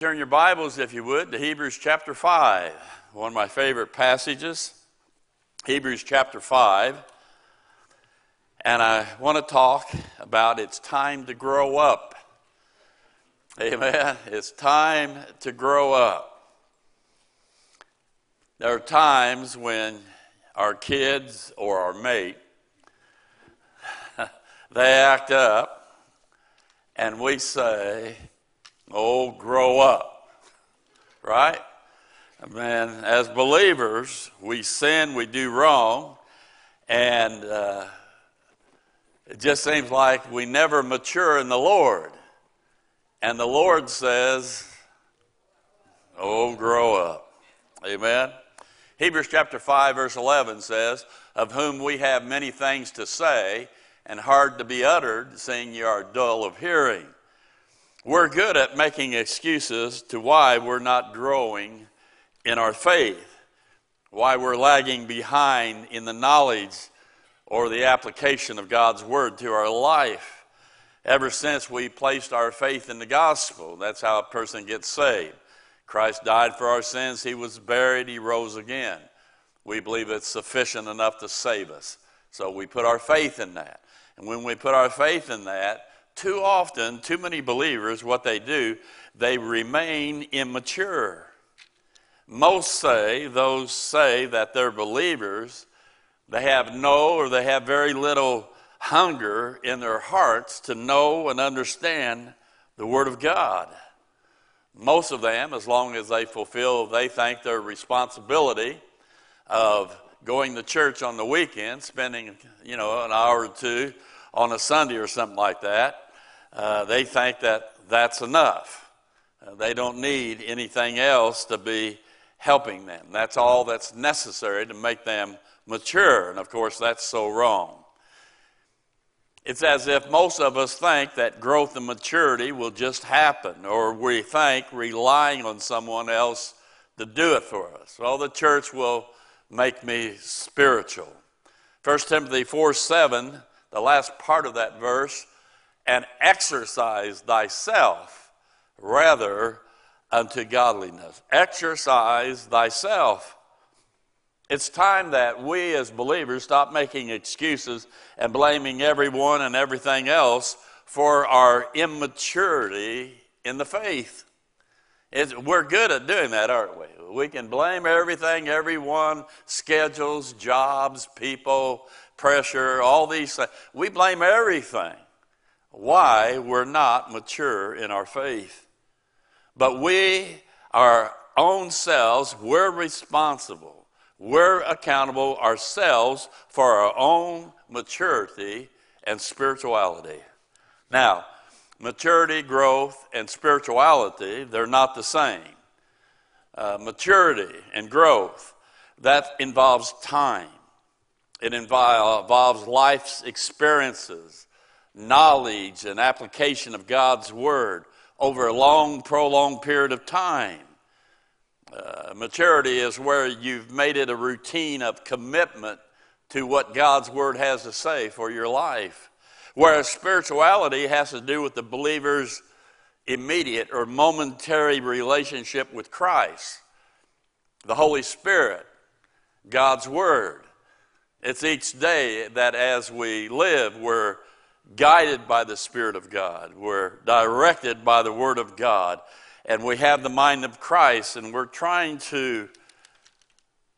Turn your Bibles, if you would, to Hebrews chapter 5, one of my favorite passages. Hebrews chapter 5. And I want to talk about it's time to grow up. Amen. It's time to grow up. There are times when our kids or our mate they act up and we say, Oh, grow up. Right? Man, as believers, we sin, we do wrong, and uh, it just seems like we never mature in the Lord. And the Lord says, Oh, grow up. Amen. Hebrews chapter 5, verse 11 says, Of whom we have many things to say and hard to be uttered, seeing ye are dull of hearing. We're good at making excuses to why we're not growing in our faith, why we're lagging behind in the knowledge or the application of God's Word to our life. Ever since we placed our faith in the gospel, that's how a person gets saved. Christ died for our sins, He was buried, He rose again. We believe it's sufficient enough to save us. So we put our faith in that. And when we put our faith in that, too often, too many believers, what they do, they remain immature. Most say, those say that they're believers, they have no or they have very little hunger in their hearts to know and understand the Word of God. Most of them, as long as they fulfill, they think their responsibility of going to church on the weekend, spending, you know, an hour or two on a Sunday or something like that, uh, they think that that's enough. Uh, they don't need anything else to be helping them. That's all that's necessary to make them mature. And of course, that's so wrong. It's as if most of us think that growth and maturity will just happen, or we think relying on someone else to do it for us. Well, the church will make me spiritual. 1 Timothy 4 7, the last part of that verse, and exercise thyself rather unto godliness. Exercise thyself. It's time that we as believers stop making excuses and blaming everyone and everything else for our immaturity in the faith. It's, we're good at doing that, aren't we? We can blame everything, everyone, schedules, jobs, people, pressure, all these things. We blame everything why we're not mature in our faith. But we, our own selves, we're responsible. We're accountable ourselves for our own maturity and spirituality. Now, maturity, growth, and spirituality, they're not the same. Uh, maturity and growth, that involves time. It involves life's experiences knowledge and application of God's Word over a long, prolonged period of time. Uh, maturity is where you've made it a routine of commitment to what God's Word has to say for your life. Whereas spirituality has to do with the believer's immediate or momentary relationship with Christ, the Holy Spirit, God's Word. It's each day that as we live, we're guided by the Spirit of God. We're directed by the Word of God. And we have the mind of Christ, and we're trying to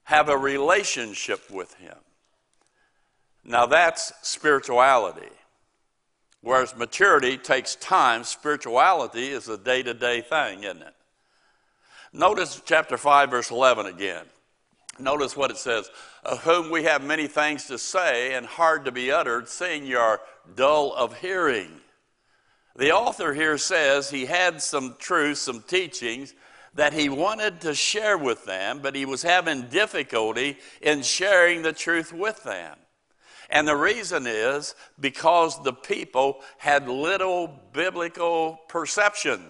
have a relationship with Him. Now, that's spirituality. Whereas maturity takes time, spirituality is a day to day thing, isn't it? Notice chapter 5, verse 11 again. Notice what it says Of whom we have many things to say and hard to be uttered, seeing you are dull of hearing. The author here says he had some truths, some teachings that he wanted to share with them, but he was having difficulty in sharing the truth with them. And the reason is because the people had little biblical perception.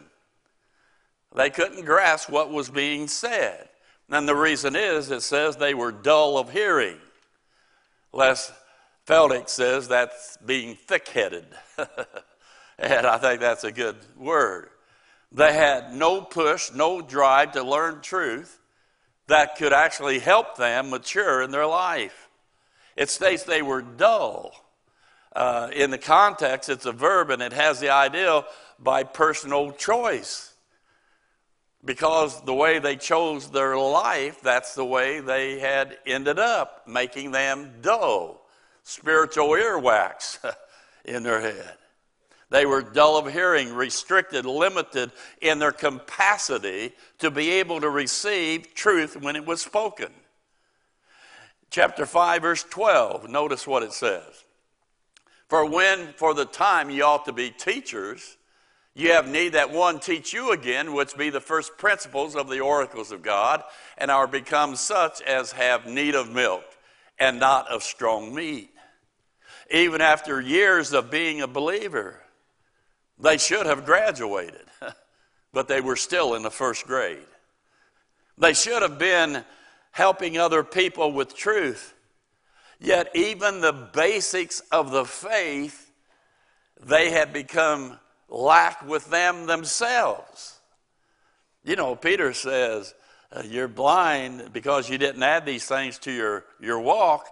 They couldn't grasp what was being said. And the reason is it says they were dull of hearing. Les Feldick says that's being thick headed. and I think that's a good word. They had no push, no drive to learn truth that could actually help them mature in their life. It states they were dull. Uh, in the context, it's a verb and it has the idea by personal choice. Because the way they chose their life, that's the way they had ended up, making them dull, spiritual earwax in their head. They were dull of hearing, restricted, limited in their capacity to be able to receive truth when it was spoken. Chapter 5, verse 12, notice what it says. For when for the time ye ought to be teachers, ye have need that one teach you again, which be the first principles of the oracles of God, and are become such as have need of milk, and not of strong meat. Even after years of being a believer, they should have graduated, but they were still in the first grade. They should have been helping other people with truth. Yet, even the basics of the faith, they had become lack with them themselves. You know, Peter says, uh, You're blind because you didn't add these things to your, your walk,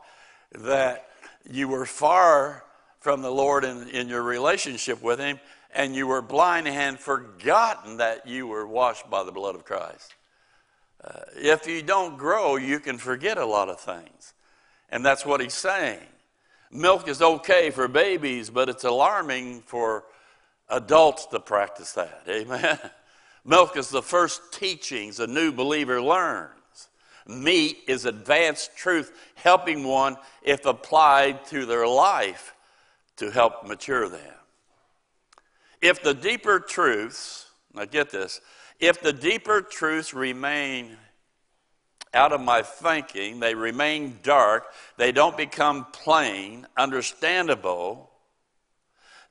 that you were far from the Lord in, in your relationship with Him, and you were blind and forgotten that you were washed by the blood of Christ. Uh, if you don't grow, you can forget a lot of things. And that's what he's saying. Milk is okay for babies, but it's alarming for adults to practice that. Amen. Milk is the first teachings a new believer learns. Meat is advanced truth, helping one, if applied to their life, to help mature them. If the deeper truths, now get this, if the deeper truths remain out of my thinking, they remain dark, they don't become plain, understandable,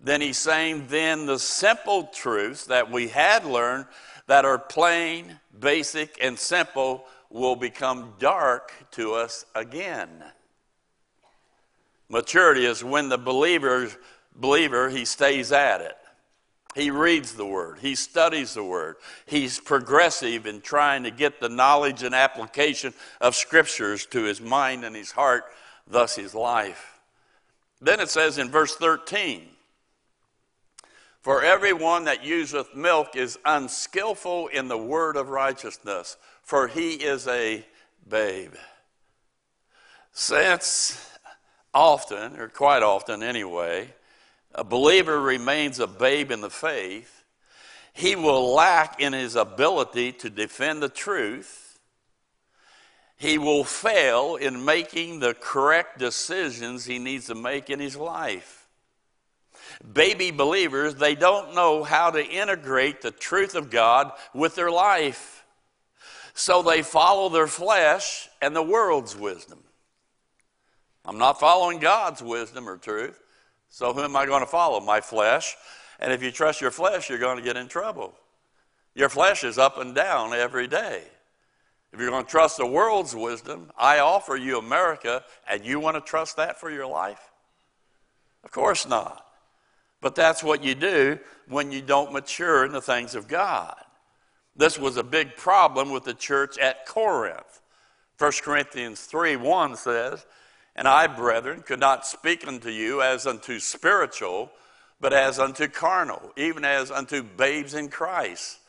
then he's saying, then the simple truths that we had learned that are plain, basic, and simple will become dark to us again. Maturity is when the believer, believer he stays at it. He reads the Word. He studies the Word. He's progressive in trying to get the knowledge and application of Scriptures to his mind and his heart, thus his life. Then it says in verse 13 For everyone that useth milk is unskillful in the word of righteousness, for he is a babe. Since often, or quite often anyway, a believer remains a babe in the faith, he will lack in his ability to defend the truth. He will fail in making the correct decisions he needs to make in his life. Baby believers, they don't know how to integrate the truth of God with their life. So they follow their flesh and the world's wisdom. I'm not following God's wisdom or truth. So who am I going to follow? My flesh. And if you trust your flesh, you're going to get in trouble. Your flesh is up and down every day. If you're going to trust the world's wisdom, I offer you America, and you want to trust that for your life? Of course not. But that's what you do when you don't mature in the things of God. This was a big problem with the church at Corinth. 1 Corinthians 3 1 says, and I, brethren, could not speak unto you as unto spiritual, but as unto carnal, even as unto babes in Christ.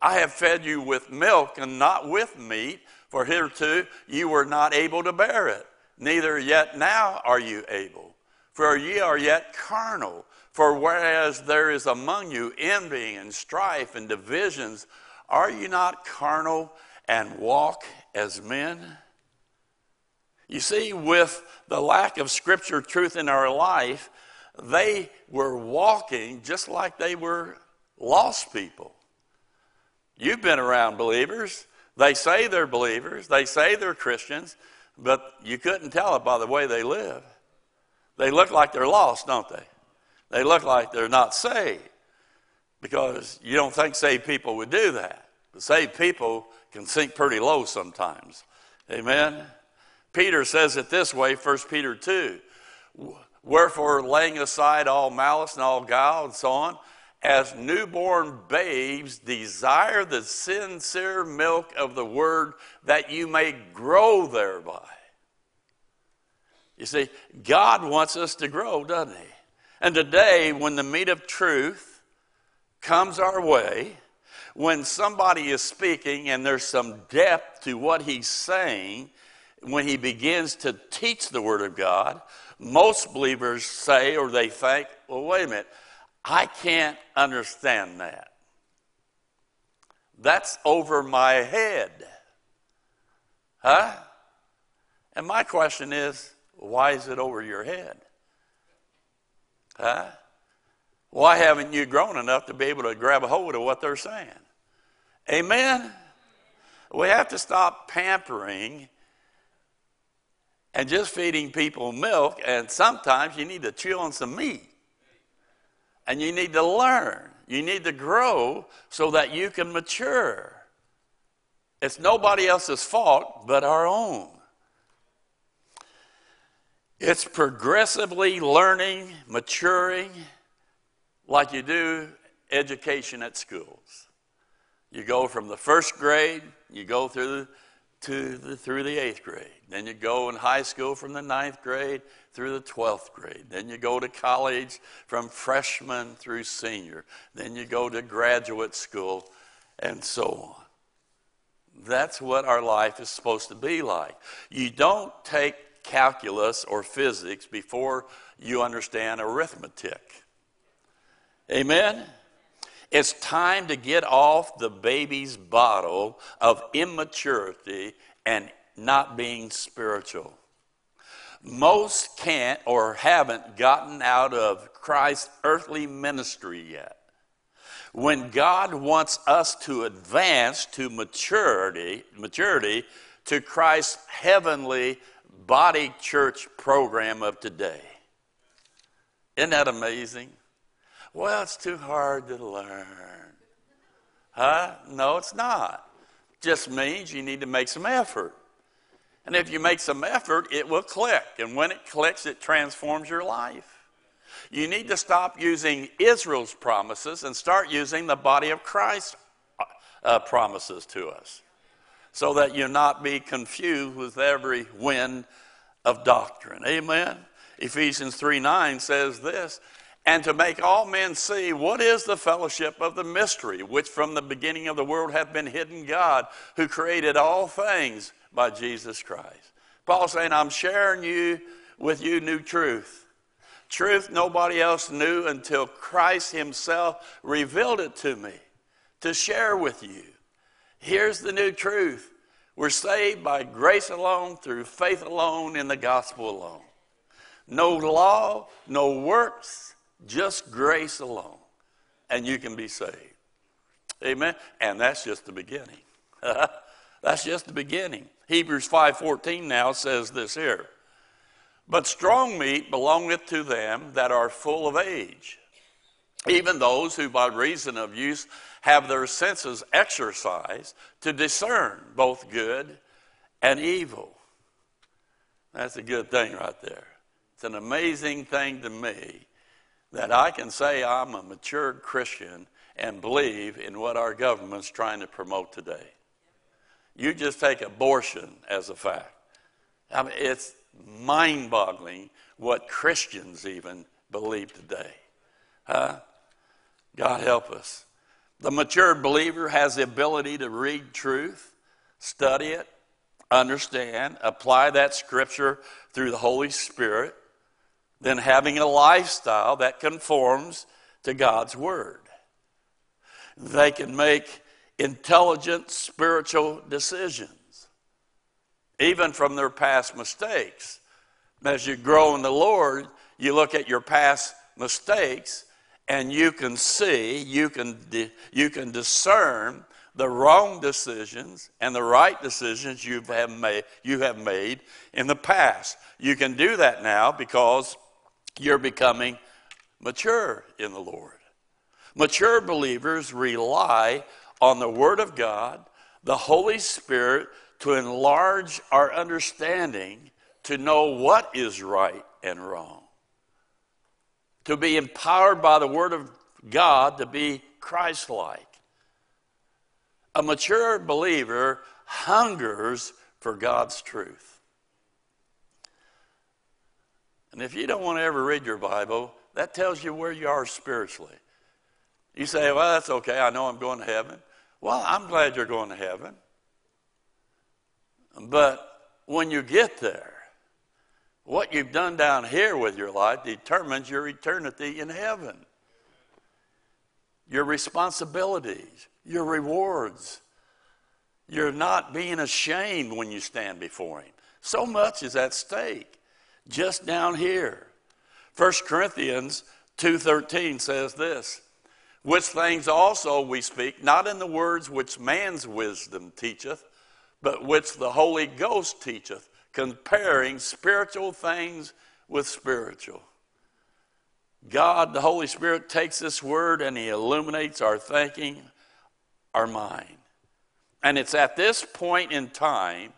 I have fed you with milk and not with meat, for hitherto you were not able to bear it, neither yet now are you able. For ye are yet carnal. For whereas there is among you envying and strife and divisions, are you not carnal and walk as men? You see, with the lack of scripture truth in our life, they were walking just like they were lost people. You've been around believers. They say they're believers, they say they're Christians, but you couldn't tell it by the way they live. They look like they're lost, don't they? They look like they're not saved because you don't think saved people would do that. The saved people can sink pretty low sometimes. Amen? Peter says it this way, 1 Peter 2. Wherefore, laying aside all malice and all guile and so on, as newborn babes, desire the sincere milk of the word that you may grow thereby. You see, God wants us to grow, doesn't He? And today, when the meat of truth comes our way, when somebody is speaking and there's some depth to what he's saying, when he begins to teach the Word of God, most believers say or they think, well, wait a minute, I can't understand that. That's over my head. Huh? And my question is, why is it over your head? Huh? Why haven't you grown enough to be able to grab a hold of what they're saying? Amen? We have to stop pampering and just feeding people milk, and sometimes you need to chew on some meat. And you need to learn. You need to grow so that you can mature. It's nobody else's fault but our own. It's progressively learning, maturing, like you do education at schools. You go from the first grade, you go through to the, through the eighth grade. Then you go in high school from the ninth grade through the 12th grade. Then you go to college from freshman through senior. Then you go to graduate school and so on. That's what our life is supposed to be like. You don't take calculus or physics before you understand arithmetic. Amen? It's time to get off the baby's bottle of immaturity and not being spiritual. Most can't or haven't gotten out of Christ's earthly ministry yet. When God wants us to advance to maturity, maturity to Christ's heavenly body church program of today. Isn't that amazing? Well, it's too hard to learn. Huh? No, it's not. Just means you need to make some effort. And if you make some effort, it will click. And when it clicks, it transforms your life. You need to stop using Israel's promises and start using the body of Christ's uh, promises to us so that you not be confused with every wind of doctrine. Amen. Ephesians 3 9 says this and to make all men see what is the fellowship of the mystery, which from the beginning of the world hath been hidden God, who created all things by Jesus Christ. Paul saying, I'm sharing you with you new truth. Truth nobody else knew until Christ Himself revealed it to me to share with you. Here's the new truth. We're saved by grace alone, through faith alone, in the gospel alone. No law, no works, just grace alone, and you can be saved. Amen. And that's just the beginning. that's just the beginning. Hebrews 5:14 now says this here. But strong meat belongeth to them that are full of age, even those who by reason of use have their senses exercised to discern both good and evil. That's a good thing right there. It's an amazing thing to me that I can say I'm a matured Christian and believe in what our government's trying to promote today. You just take abortion as a fact. I mean, it's mind boggling what Christians even believe today. Huh? God help us. The mature believer has the ability to read truth, study it, understand, apply that scripture through the Holy Spirit, then having a lifestyle that conforms to God's Word. They can make intelligent spiritual decisions, even from their past mistakes. As you grow in the Lord, you look at your past mistakes and you can see, you can, you can discern the wrong decisions and the right decisions you have, made, you have made in the past. You can do that now because you're becoming mature in the Lord. Mature believers rely on the Word of God, the Holy Spirit, to enlarge our understanding to know what is right and wrong. To be empowered by the Word of God to be Christ like. A mature believer hungers for God's truth. And if you don't want to ever read your Bible, that tells you where you are spiritually. You say, well, that's okay. I know I'm going to heaven. Well, I'm glad you're going to heaven. But when you get there, what you've done down here with your life determines your eternity in heaven. Your responsibilities, your rewards. You're not being ashamed when you stand before Him. So much is at stake just down here. 1 Corinthians 2:13 says this, which things also we speak, not in the words which man's wisdom teacheth, but which the Holy Ghost teacheth, comparing spiritual things with spiritual. God, the Holy Spirit, takes this word and He illuminates our thinking, our mind. And it's at this point in time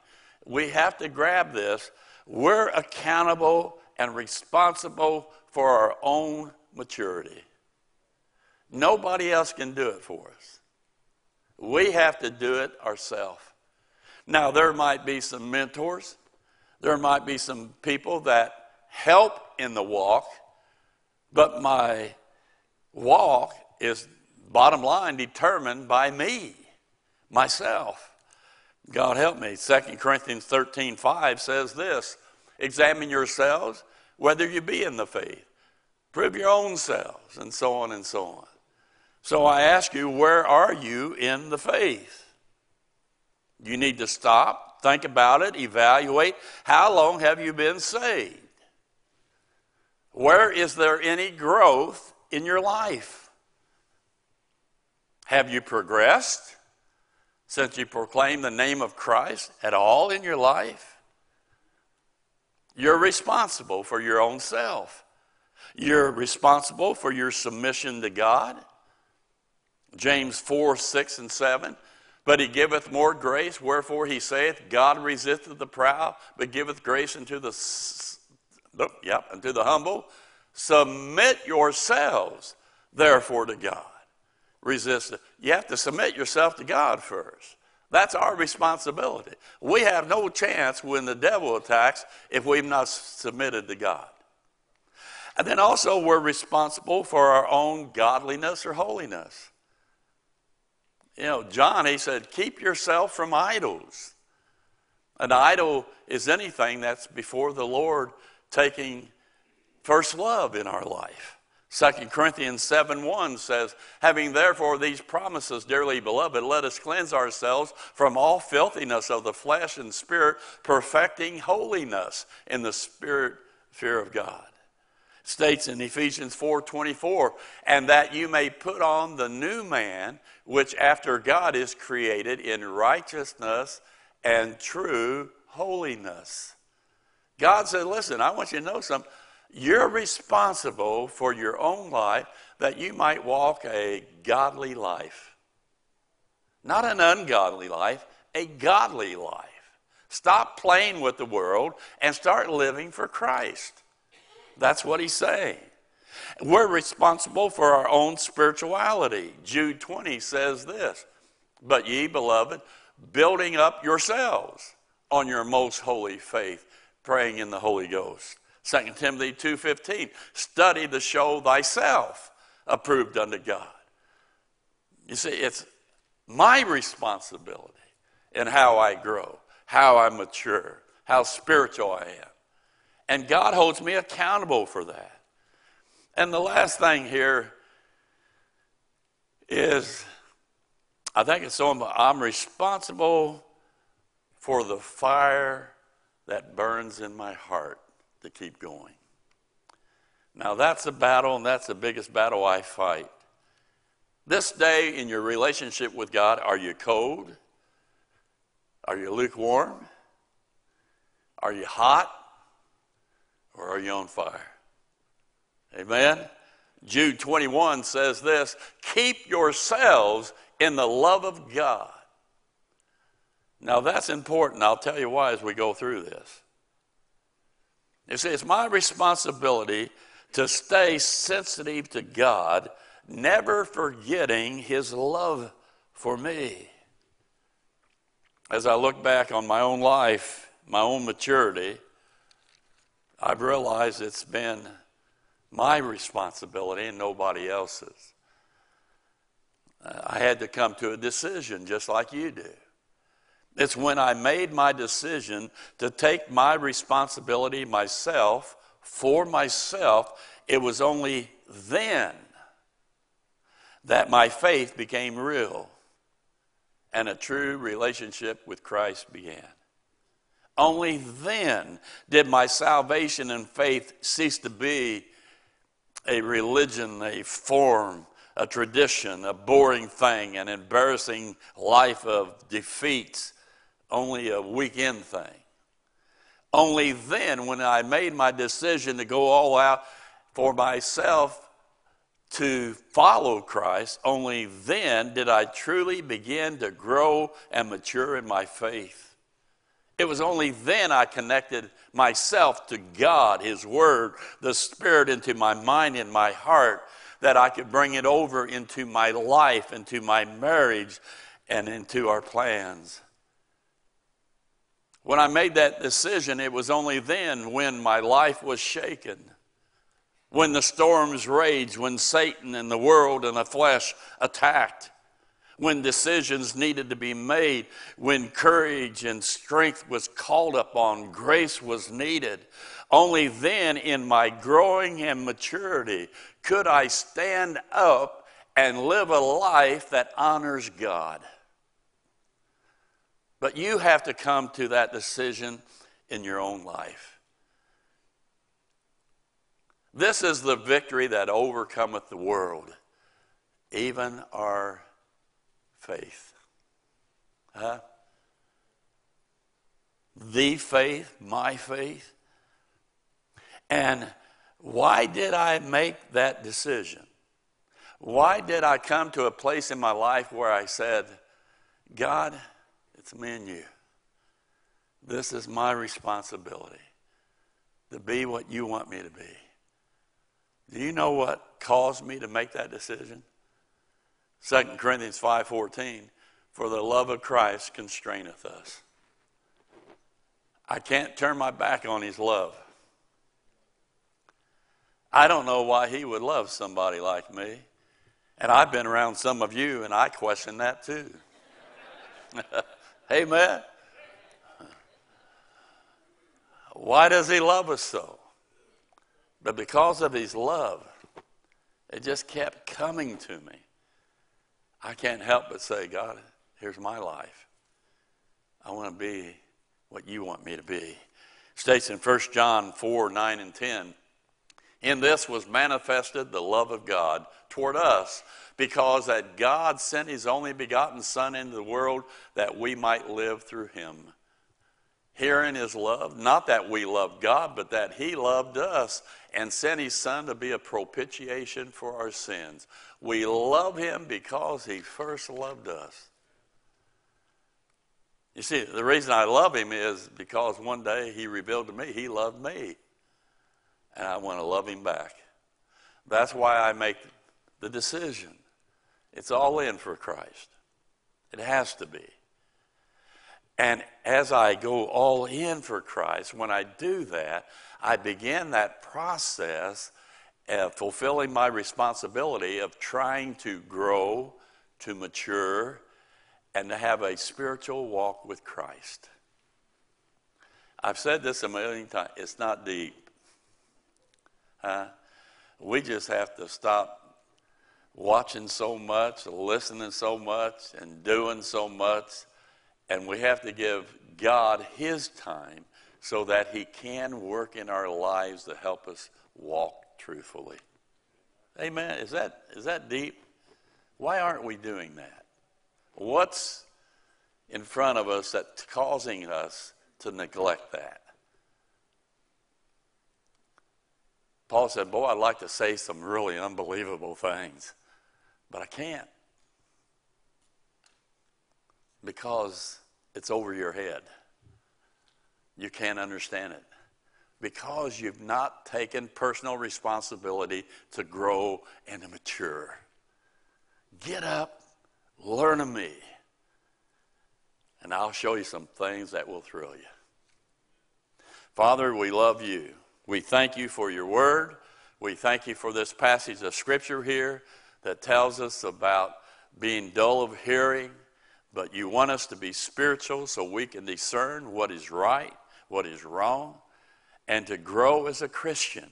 we have to grab this. We're accountable and responsible for our own maturity. Nobody else can do it for us. We have to do it ourselves. Now, there might be some mentors, there might be some people that help in the walk, but my walk is, bottom line, determined by me, myself. God help me. 2 Corinthians 13 5 says this Examine yourselves whether you be in the faith. Prove your own selves, and so on and so on. So I ask you, where are you in the faith? You need to stop, think about it, evaluate. How long have you been saved? Where is there any growth in your life? Have you progressed since you proclaimed the name of Christ at all in your life? You're responsible for your own self. You're responsible for your submission to God. James 4 6 and 7. But he giveth more grace, wherefore he saith, God resisteth the proud, but giveth grace unto the, yep, unto the humble. Submit yourselves, therefore, to God. Resist it. You have to submit yourself to God first. That's our responsibility. We have no chance when the devil attacks if we've not submitted to God. And then also, we're responsible for our own godliness or holiness. You know, John, he said, keep yourself from idols. An idol is anything that's before the Lord taking first love in our life. 2 Corinthians 7 1 says, Having therefore these promises, dearly beloved, let us cleanse ourselves from all filthiness of the flesh and spirit, perfecting holiness in the spirit fear of God. States in Ephesians 4:24, and that you may put on the new man, which after God is created in righteousness and true holiness. God said, Listen, I want you to know something. You're responsible for your own life that you might walk a godly life. Not an ungodly life, a godly life. Stop playing with the world and start living for Christ. That's what he's saying. We're responsible for our own spirituality. Jude 20 says this But ye, beloved, building up yourselves on your most holy faith, praying in the Holy Ghost. 2 Timothy 2:15 study to show thyself approved unto God. You see it's my responsibility in how I grow, how I mature, how spiritual I am. And God holds me accountable for that. And the last thing here is I think it's so I'm responsible for the fire that burns in my heart to keep going. Now, that's a battle, and that's the biggest battle I fight. This day in your relationship with God, are you cold? Are you lukewarm? Are you hot? Or are you on fire? Amen? Jude 21 says this Keep yourselves in the love of God. Now, that's important. I'll tell you why as we go through this. You see, it's my responsibility to stay sensitive to God never forgetting his love for me. As I look back on my own life, my own maturity, I've realized it's been my responsibility and nobody else's. I had to come to a decision just like you do. It's when I made my decision to take my responsibility myself for myself, it was only then that my faith became real and a true relationship with Christ began. Only then did my salvation and faith cease to be a religion, a form, a tradition, a boring thing, an embarrassing life of defeats, only a weekend thing. Only then, when I made my decision to go all out for myself to follow Christ, only then did I truly begin to grow and mature in my faith. It was only then I connected myself to God, His Word, the Spirit into my mind and my heart, that I could bring it over into my life, into my marriage, and into our plans. When I made that decision, it was only then when my life was shaken, when the storms raged, when Satan and the world and the flesh attacked, when decisions needed to be made, when courage and strength was called upon, grace was needed. Only then, in my growing and maturity, could I stand up and live a life that honors God. But you have to come to that decision in your own life. This is the victory that overcometh the world, even our faith. Huh? The faith, my faith. And why did I make that decision? Why did I come to a place in my life where I said, God, it's me and you. This is my responsibility to be what you want me to be. Do you know what caused me to make that decision? 2 Corinthians 5:14 For the love of Christ constraineth us. I can't turn my back on his love. I don't know why he would love somebody like me. And I've been around some of you and I question that too. Amen. Why does he love us so? But because of his love, it just kept coming to me. I can't help but say, God, here's my life. I want to be what you want me to be. States in 1 John 4 9 and 10 In this was manifested the love of God toward us, because that God sent his only begotten Son into the world that we might live through him. Herein is love, not that we love God, but that he loved us and sent his Son to be a propitiation for our sins. We love him because he first loved us. You see, the reason I love him is because one day he revealed to me he loved me. And I want to love him back. That's why I make the decision. It's all in for Christ. It has to be. And as I go all in for Christ, when I do that, I begin that process of fulfilling my responsibility of trying to grow, to mature, and to have a spiritual walk with Christ. I've said this a million times. It's not deep. Huh? We just have to stop watching so much, listening so much, and doing so much, and we have to give God His time so that He can work in our lives to help us walk truthfully. Amen. Is that, is that deep? Why aren't we doing that? What's in front of us that's causing us to neglect that? Paul said, Boy, I'd like to say some really unbelievable things, but I can't because it's over your head you can't understand it because you've not taken personal responsibility to grow and to mature. Get up, learn of me, and I'll show you some things that will thrill you. Father, we love you. We thank you for your word. We thank you for this passage of scripture here that tells us about being dull of hearing, but you want us to be spiritual so we can discern what is right, what is wrong, and to grow as a Christian.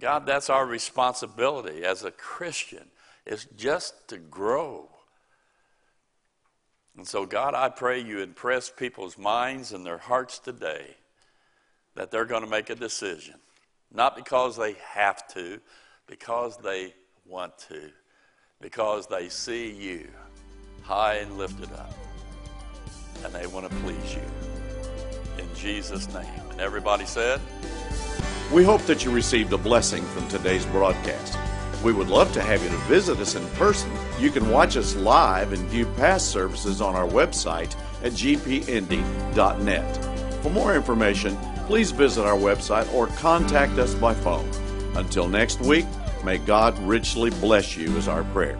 God, that's our responsibility as a Christian, is just to grow. And so, God, I pray you impress people's minds and their hearts today that they're going to make a decision. Not because they have to, because they want to, because they see you high and lifted up, and they want to please you. In Jesus' name. And everybody said, We hope that you received a blessing from today's broadcast. We would love to have you to visit us in person. You can watch us live and view past services on our website at gpindy.net. For more information, please visit our website or contact us by phone. Until next week, may God richly bless you, is our prayer.